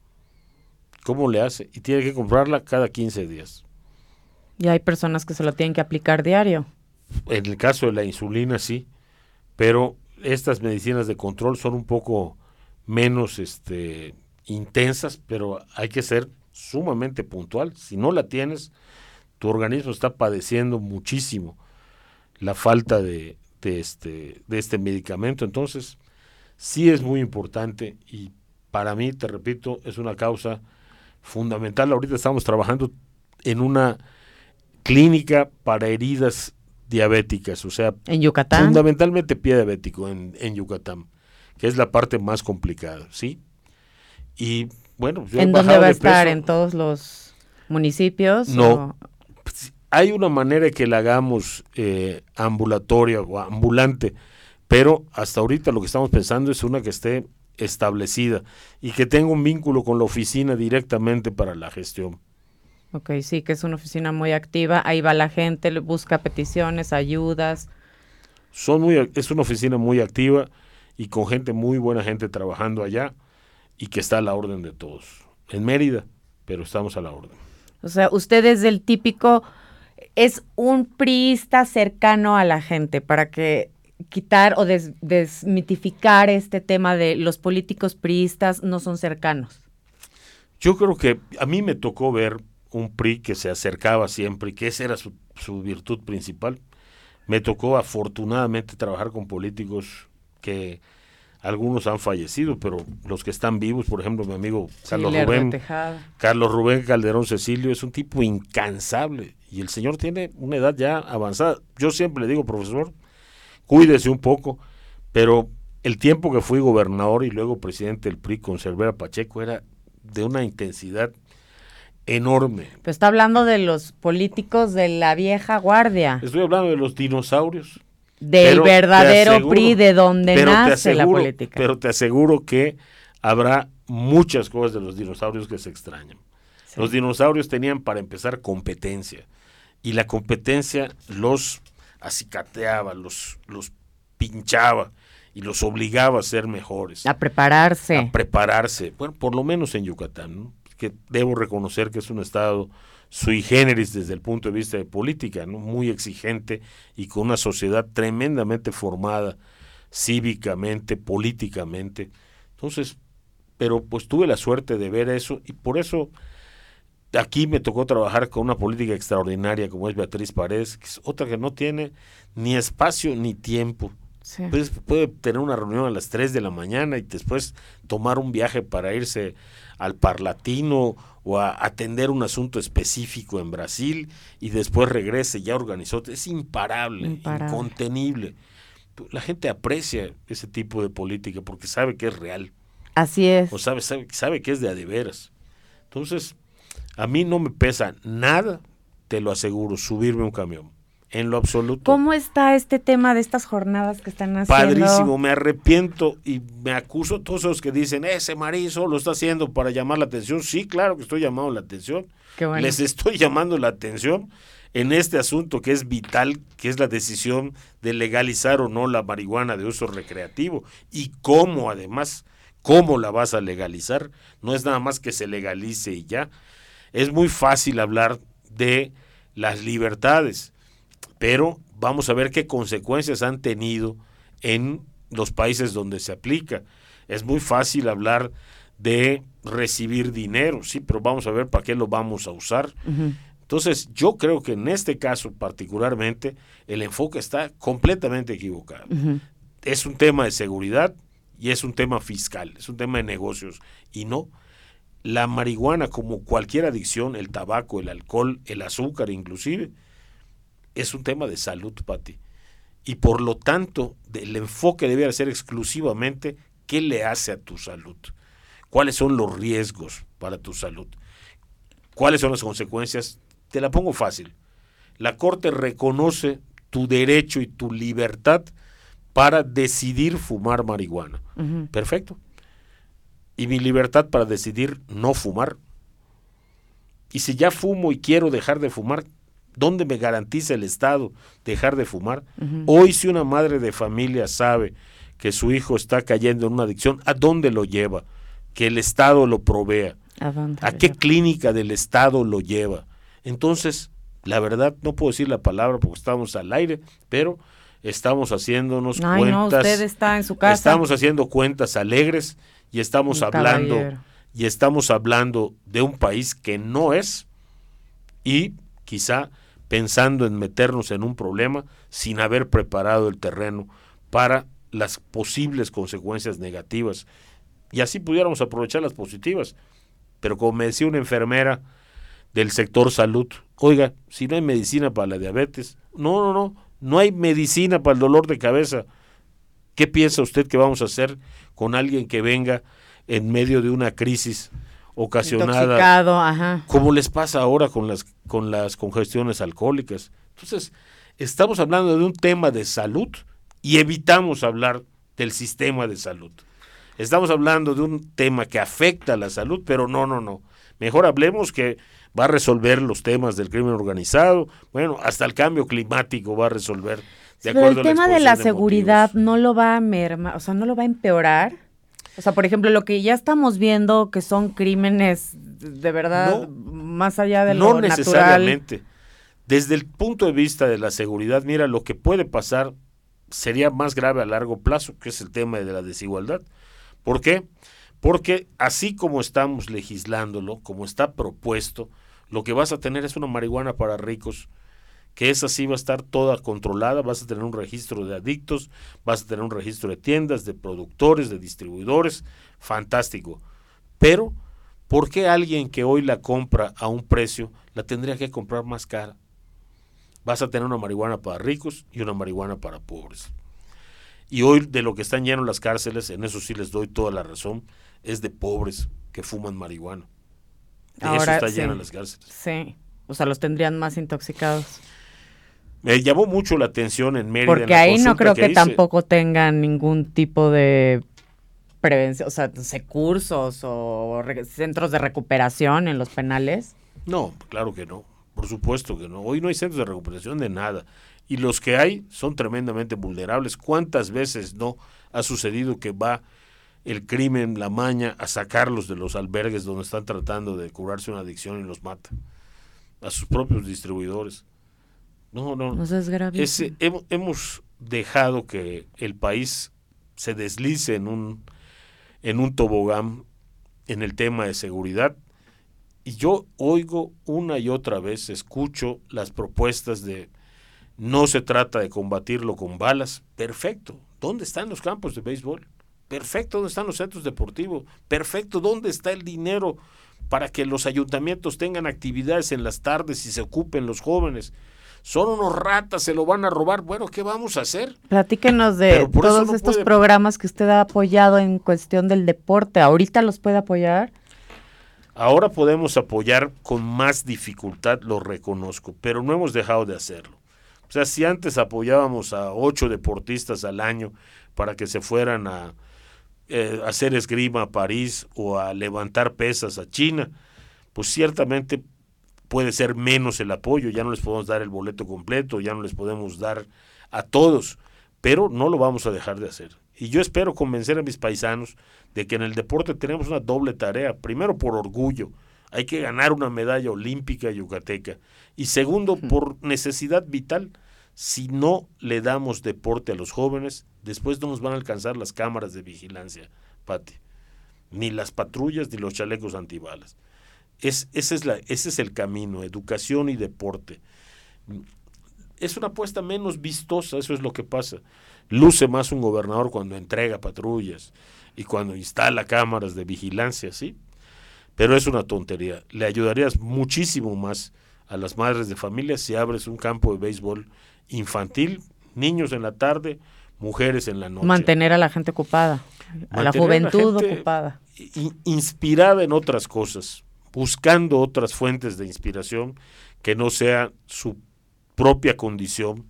¿Cómo le hace? Y tiene que comprarla cada 15 días. Y hay personas que se lo tienen que aplicar diario. En el caso de la insulina, sí. Pero estas medicinas de control son un poco menos este, intensas, pero hay que ser sumamente puntual. Si no la tienes, tu organismo está padeciendo muchísimo la falta de, de este, de este medicamento. Entonces, sí es muy importante y para mí, te repito, es una causa fundamental. Ahorita estamos trabajando en una clínica para heridas diabéticas, o sea, en Yucatán. Fundamentalmente pie diabético en, en Yucatán, que es la parte más complicada, ¿sí? Y bueno, ¿en dónde va a estar? ¿En todos los municipios? No. Pues, hay una manera que la hagamos eh, ambulatoria o ambulante, pero hasta ahorita lo que estamos pensando es una que esté establecida y que tenga un vínculo con la oficina directamente para la gestión. Ok, sí, que es una oficina muy activa. Ahí va la gente, busca peticiones, ayudas. Son muy, es una oficina muy activa y con gente muy buena gente trabajando allá y que está a la orden de todos. En Mérida, pero estamos a la orden. O sea, usted es el típico, es un priista cercano a la gente para que quitar o desmitificar este tema de los políticos priistas no son cercanos. Yo creo que a mí me tocó ver un PRI que se acercaba siempre y que esa era su, su virtud principal. Me tocó afortunadamente trabajar con políticos que algunos han fallecido, pero los que están vivos, por ejemplo, mi amigo Carlos Rubén, Carlos Rubén Calderón Cecilio es un tipo incansable y el señor tiene una edad ya avanzada. Yo siempre le digo, profesor, cuídese un poco, pero el tiempo que fui gobernador y luego presidente del PRI con Cervera Pacheco era de una intensidad enorme. Pero está hablando de los políticos de la vieja guardia. Estoy hablando de los dinosaurios. Del verdadero PRI, de donde nace la política. Pero te aseguro que habrá muchas cosas de los dinosaurios que se extrañan. Los dinosaurios tenían para empezar competencia y la competencia los acicateaba, los, los pinchaba y los obligaba a ser mejores. A prepararse. A prepararse. Bueno, por lo menos en Yucatán, ¿no? que debo reconocer que es un estado sui generis desde el punto de vista de política, ¿no? muy exigente y con una sociedad tremendamente formada cívicamente, políticamente. Entonces, pero pues tuve la suerte de ver eso y por eso aquí me tocó trabajar con una política extraordinaria como es Beatriz Paredes, que es otra que no tiene ni espacio ni tiempo. Pues, puede tener una reunión a las 3 de la mañana y después tomar un viaje para irse al Parlatino o a atender un asunto específico en Brasil y después regrese, ya organizó. Es imparable, incontenible. La gente aprecia ese tipo de política porque sabe que es real. Así es. O sabe, sabe, sabe que es de adeveras. Entonces, a mí no me pesa nada, te lo aseguro, subirme un camión en lo absoluto. ¿Cómo está este tema de estas jornadas que están haciendo? Padrísimo, me arrepiento y me acuso a todos los que dicen, ese marizo lo está haciendo para llamar la atención. Sí, claro que estoy llamando la atención. Les estoy llamando la atención en este asunto que es vital, que es la decisión de legalizar o no la marihuana de uso recreativo y cómo además, cómo la vas a legalizar. No es nada más que se legalice y ya. Es muy fácil hablar de las libertades pero vamos a ver qué consecuencias han tenido en los países donde se aplica. Es muy fácil hablar de recibir dinero, sí, pero vamos a ver para qué lo vamos a usar. Entonces, yo creo que en este caso particularmente el enfoque está completamente equivocado. Es un tema de seguridad y es un tema fiscal, es un tema de negocios y no. La marihuana, como cualquier adicción, el tabaco, el alcohol, el azúcar inclusive, es un tema de salud, Pati. Y por lo tanto, el enfoque debe ser exclusivamente qué le hace a tu salud, cuáles son los riesgos para tu salud, cuáles son las consecuencias. Te la pongo fácil. La Corte reconoce tu derecho y tu libertad para decidir fumar marihuana. Perfecto. Y mi libertad para decidir no fumar. Y si ya fumo y quiero dejar de fumar, ¿Dónde me garantiza el Estado dejar de fumar? Hoy si una madre de familia sabe que su hijo está cayendo en una adicción, ¿a dónde lo lleva? Que el Estado lo provea. ¿A, qué clínica del Estado lo lleva? Entonces, la verdad, no puedo decir la palabra porque estamos al aire, pero estamos haciéndonos cuentas. está en su casa. Estamos haciendo cuentas alegres y estamos hablando y estamos hablando de un país que no es y quizá pensando en meternos en un problema sin haber preparado el terreno para las posibles consecuencias negativas. Y así pudiéramos aprovechar las positivas. Pero como me decía una enfermera del sector salud, Oiga, si no hay medicina para la diabetes, no, no, no, no hay medicina para el dolor de cabeza. ¿Qué piensa usted que vamos a hacer con alguien que venga en medio de una crisis ocasionada? Ajá. Como les pasa ahora con las, con las congestiones alcohólicas. Entonces, estamos hablando de un tema de salud y evitamos hablar del sistema de salud. Estamos hablando de un tema que afecta a la salud, pero no, no, no. Mejor hablemos que va a resolver los temas del crimen organizado, bueno, hasta el cambio climático va a resolver. De pero el tema de la seguridad no lo va a mermar, o sea, no lo va a empeorar. O sea, por ejemplo, lo que ya estamos viendo que son crímenes de verdad más allá de lo No necesariamente. Desde el punto de vista de la seguridad, mira, lo que puede pasar sería más grave a largo plazo, que es el tema de la desigualdad. ¿Por qué? Porque así como estamos legislándolo, como está propuesto, lo que vas a tener es una marihuana para ricos, que esa sí va a estar toda controlada, vas a tener un registro de adictos, vas a tener un registro de tiendas, de productores, de distribuidores, fantástico. Pero, ¿por qué alguien que hoy la compra a un precio la tendría que comprar más cara? Vas a tener una marihuana para ricos y una marihuana para pobres. Y hoy de lo que están llenos las cárceles, en eso sí les doy toda la razón, es de pobres que fuman marihuana. De eso está llena las cárceles. Sí, o sea, los tendrían más intoxicados. Me llamó mucho la atención en Mérida. Porque ahí no creo que, tampoco tengan ningún tipo de prevención, o sea, cursos o centros de recuperación en los penales. No, claro que no. Por supuesto que no. Hoy no hay centros de recuperación de nada. Y los que hay son tremendamente vulnerables. ¿Cuántas veces no ha sucedido que va el crimen, la maña, a sacarlos de los albergues donde están tratando de curarse una adicción y los mata? A sus propios distribuidores. No, no. no es grave. hemos dejado que el país se deslice en un, en un tobogán en el tema de seguridad y yo oigo una y otra vez, escucho las propuestas de no se trata de combatirlo con balas. Perfecto. ¿Dónde están los campos de béisbol? Perfecto. ¿Dónde están los centros deportivos? Perfecto. ¿Dónde está el dinero para que los ayuntamientos tengan actividades en las tardes y se ocupen los jóvenes? Son unos ratas, se lo van a robar. Bueno, ¿qué vamos a hacer? Platíquenos de todos estos programas que usted ha apoyado en cuestión del deporte. ¿Ahorita los puede apoyar? Ahora podemos apoyar con más dificultad, lo reconozco, pero no hemos dejado de hacerlo. O sea, si antes apoyábamos a ocho deportistas al año para que se fueran a eh, hacer esgrima a París o a levantar pesas a China, pues ciertamente puede ser menos el apoyo, ya no les podemos dar el boleto completo, ya no les podemos dar a todos, pero no lo vamos a dejar de hacer. Y yo espero convencer a mis paisanos de que en el deporte tenemos una doble tarea. Primero, por orgullo. Hay que ganar una medalla olímpica yucateca. Y segundo, por necesidad vital. Si no le damos deporte a los jóvenes, después no nos van a alcanzar las cámaras de vigilancia, Pati. Ni las patrullas ni los chalecos antibalas. Es, ese, es la, ese es el camino, educación y deporte. Es una apuesta menos vistosa, eso es lo que pasa. Luce más un gobernador cuando entrega patrullas y cuando instala cámaras de vigilancia, ¿sí? Pero es una tontería. Le ayudarías muchísimo más a las madres de familia si abres un campo de béisbol infantil, niños en la tarde, mujeres en la noche. Mantener a la gente ocupada, a la juventud ocupada. Inspirada en otras cosas, buscando otras fuentes de inspiración que no sea su propia condición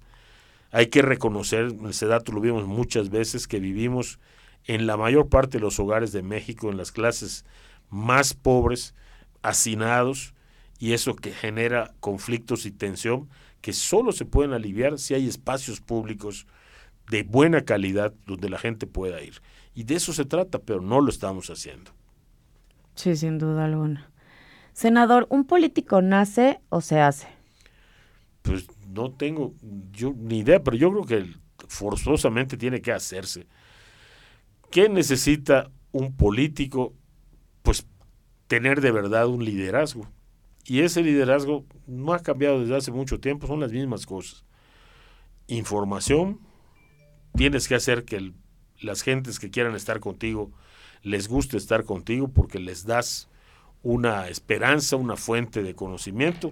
hay que reconocer, ese dato lo vimos muchas veces, que vivimos en la mayor parte de los hogares de México, en las clases más pobres, hacinados, y eso que genera conflictos y tensión que solo se pueden aliviar si hay espacios públicos de buena calidad donde la gente pueda ir. Y de eso se trata, pero no lo estamos haciendo. Sí, sin duda alguna. Senador, ¿un político nace o se hace? Pues no tengo yo ni idea, pero yo creo que forzosamente tiene que hacerse. ¿Qué necesita un político? Pues tener de verdad un liderazgo. Y ese liderazgo no ha cambiado desde hace mucho tiempo, son las mismas cosas. Información, tienes que hacer que las gentes que quieran estar contigo les guste estar contigo porque les das una esperanza, una fuente de conocimiento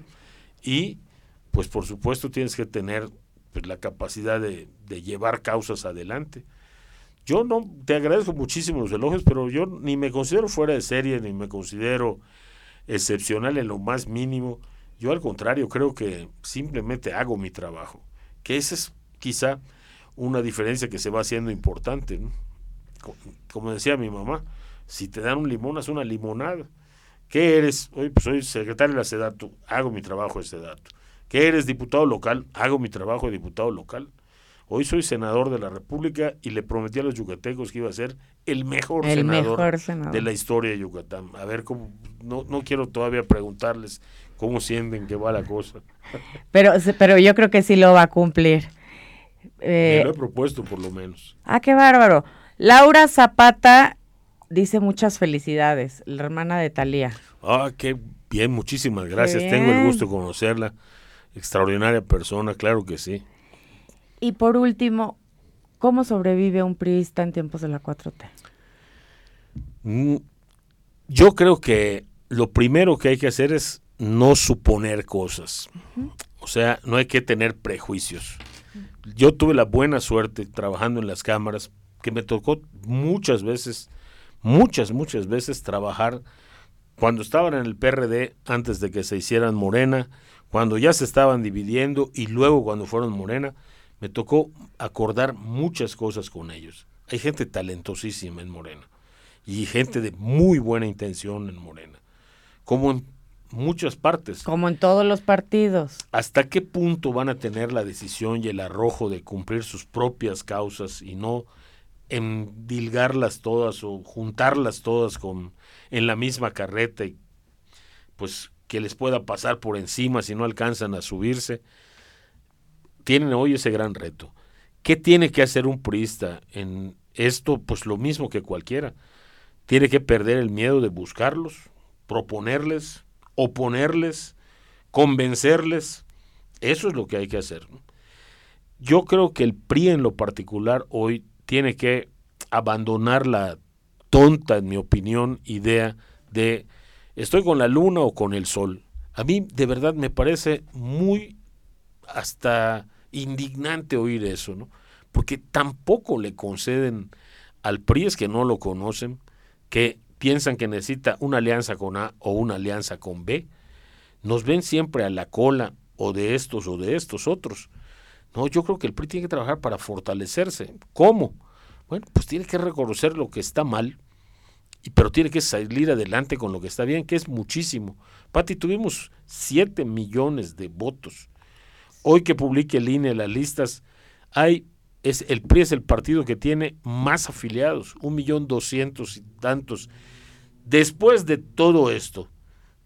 y pues por supuesto tienes que tener pues, la capacidad de, llevar causas adelante. Yo no te agradezco muchísimo los elogios, pero yo ni me considero fuera de serie, ni me considero excepcional en lo más mínimo. Yo al contrario creo que simplemente hago mi trabajo, que esa es quizá una diferencia que se va haciendo importante. Como decía mi mamá, si te dan un limón, haz una limonada. ¿Qué eres? Hoy pues soy secretario de la SEDATO, hago mi trabajo de SEDATO. ¿Qué eres? Diputado local, hago mi trabajo de diputado local. Hoy soy senador de la República y le prometí a los yucatecos que iba a ser el mejor, senador, de la historia de Yucatán. A ver cómo, no, no quiero todavía preguntarles cómo sienten que va la cosa. [LAUGHS] Pero, pero yo creo que sí lo va a cumplir. Eh, Me lo he propuesto por lo menos. Ah, qué bárbaro. Laura Zapata dice muchas felicidades, la hermana de Talía. Ah, qué bien, muchísimas gracias. Tengo el gusto de conocerla. Extraordinaria persona, claro que sí. Y por último, ¿cómo sobrevive un priista en tiempos de la 4T? Mm, yo creo que lo primero que hay que hacer es no suponer cosas. O sea, no hay que tener prejuicios. Yo tuve la buena suerte trabajando en las cámaras, que me tocó muchas veces, muchas, muchas veces trabajar cuando estaban en el PRD antes de que se hicieran Morena, cuando ya se estaban dividiendo y luego cuando fueron Morena me tocó acordar muchas cosas con ellos. Hay gente talentosísima en Morena y gente de muy buena intención en Morena, como en muchas partes. Como en todos los partidos. ¿Hasta qué punto van a tener la decisión y el arrojo de cumplir sus propias causas y no endilgarlas todas o juntarlas todas con en la misma carreta pues que les pueda pasar por encima si no alcanzan a subirse? tienen hoy ese gran reto. ¿Qué tiene que hacer un priista en esto? Pues lo mismo que cualquiera. Tiene que perder el miedo de buscarlos, proponerles, oponerles, convencerles. Eso es lo que hay que hacer. Yo creo que el PRI en lo particular hoy tiene que abandonar la tonta, en mi opinión, idea de estoy con la luna o con el sol. A mí de verdad me parece muy hasta indignante oír eso, ¿no? Porque tampoco le conceden al PRI, es que no lo conocen, que piensan que necesita una alianza con A o una alianza con B. Nos ven siempre a la cola o de estos o de estos otros. No, yo creo que el PRI tiene que trabajar para fortalecerse. ¿Cómo? Bueno, pues tiene que reconocer lo que está mal, pero tiene que salir adelante con lo que está bien, que es muchísimo. Pati, tuvimos 7 millones de votos Hoy que publique el INE las listas, hay, es, el PRI es el partido que tiene más afiliados, un millón doscientos y tantos. Después de todo esto,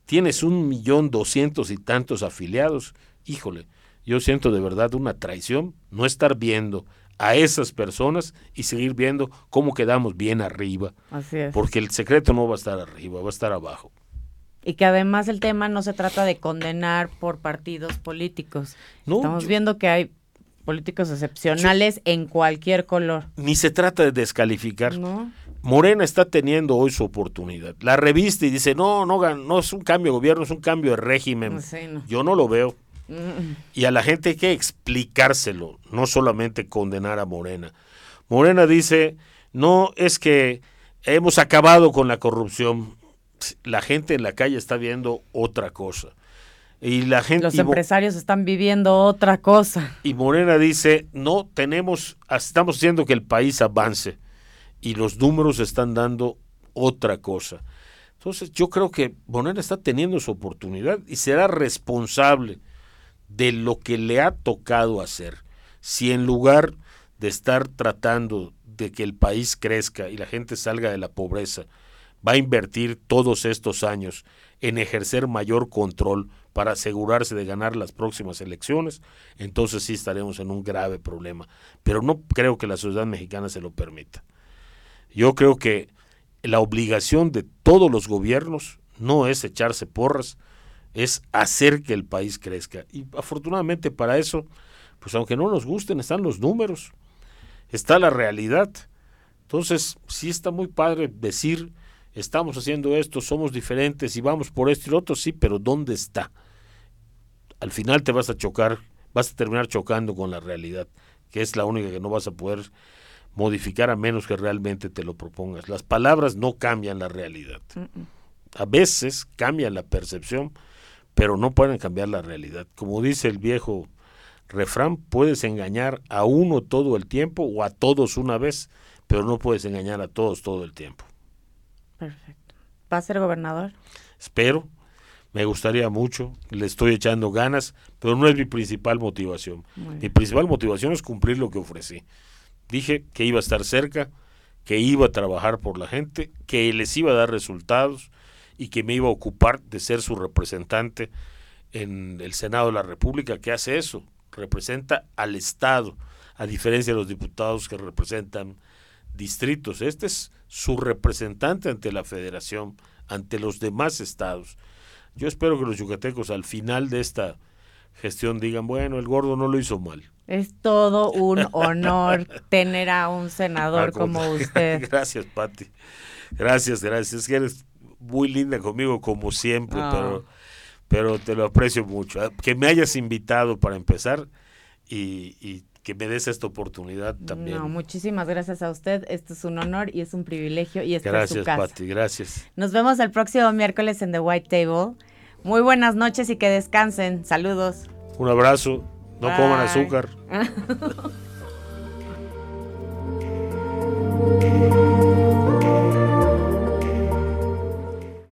tienes un millón doscientos y tantos afiliados. Híjole, yo siento de verdad una traición no estar viendo a esas personas y seguir viendo cómo quedamos bien arriba. Así es. Porque el secreto no va a estar arriba, va a estar abajo y que además el tema no se trata de condenar por partidos políticos. Estamos viendo que hay políticos excepcionales en cualquier color. Ni se trata de descalificar. Morena está teniendo hoy su oportunidad. La revista y dice, no, no, no es un cambio de gobierno, es un cambio de régimen. Yo no lo veo. Y a la gente hay que explicárselo, no solamente condenar a Morena. Morena dice, no, es que hemos acabado con la corrupción la gente en la calle está viendo otra cosa. Y la gente los empresarios están viviendo otra cosa. Y Morena dice, "No tenemos estamos haciendo que el país avance y los números están dando otra cosa." Entonces, yo creo que Morena está teniendo su oportunidad y será responsable de lo que le ha tocado hacer. Si en lugar de estar tratando de que el país crezca y la gente salga de la pobreza, va a invertir todos estos años en ejercer mayor control para asegurarse de ganar las próximas elecciones, entonces sí estaremos en un grave problema. Pero no creo que la sociedad mexicana se lo permita. Yo creo que la obligación de todos los gobiernos no es echarse porras, es hacer que el país crezca. Y afortunadamente para eso, pues aunque no nos gusten, están los números, está la realidad. Entonces, sí está muy padre decir estamos haciendo esto, somos diferentes y vamos por esto y lo otro, sí, pero ¿dónde está? al final te vas a chocar, vas a terminar chocando con la realidad, que es la única que no vas a poder modificar a menos que realmente te lo propongas. Las palabras no cambian la realidad. A veces cambian la percepción, pero no pueden cambiar la realidad. Como dice el viejo refrán, puedes engañar a uno todo el tiempo o a todos una vez, pero no puedes engañar a todos todo el tiempo. Perfecto. ¿Va a ser gobernador? Espero, me gustaría mucho, le estoy echando ganas, pero no es mi principal motivación. Mi principal motivación es cumplir lo que ofrecí. Dije que iba a estar cerca, que iba a trabajar por la gente, que les iba a dar resultados y que me iba a ocupar de ser su representante en el Senado de la República, que hace eso, representa al Estado, a diferencia de los diputados que representan distritos. Este es su representante ante la federación, ante los demás estados. Yo espero que los yucatecos al final de esta gestión digan, bueno, el gordo no lo hizo mal. Es todo un [LAUGHS] honor tener a un senador como usted. [LAUGHS] Gracias, Patti. Gracias, gracias. Es que eres muy linda conmigo como siempre, ah. pero, pero te lo aprecio mucho. Ah, que me hayas invitado para empezar y, que me des esta oportunidad también. No, muchísimas gracias a usted. Esto es un honor y es un privilegio y esta es su casa. Gracias, Patti, gracias. Nos vemos el próximo miércoles en The White Table. Muy buenas noches y que descansen. Saludos. Un abrazo. No coman azúcar. [LAUGHS]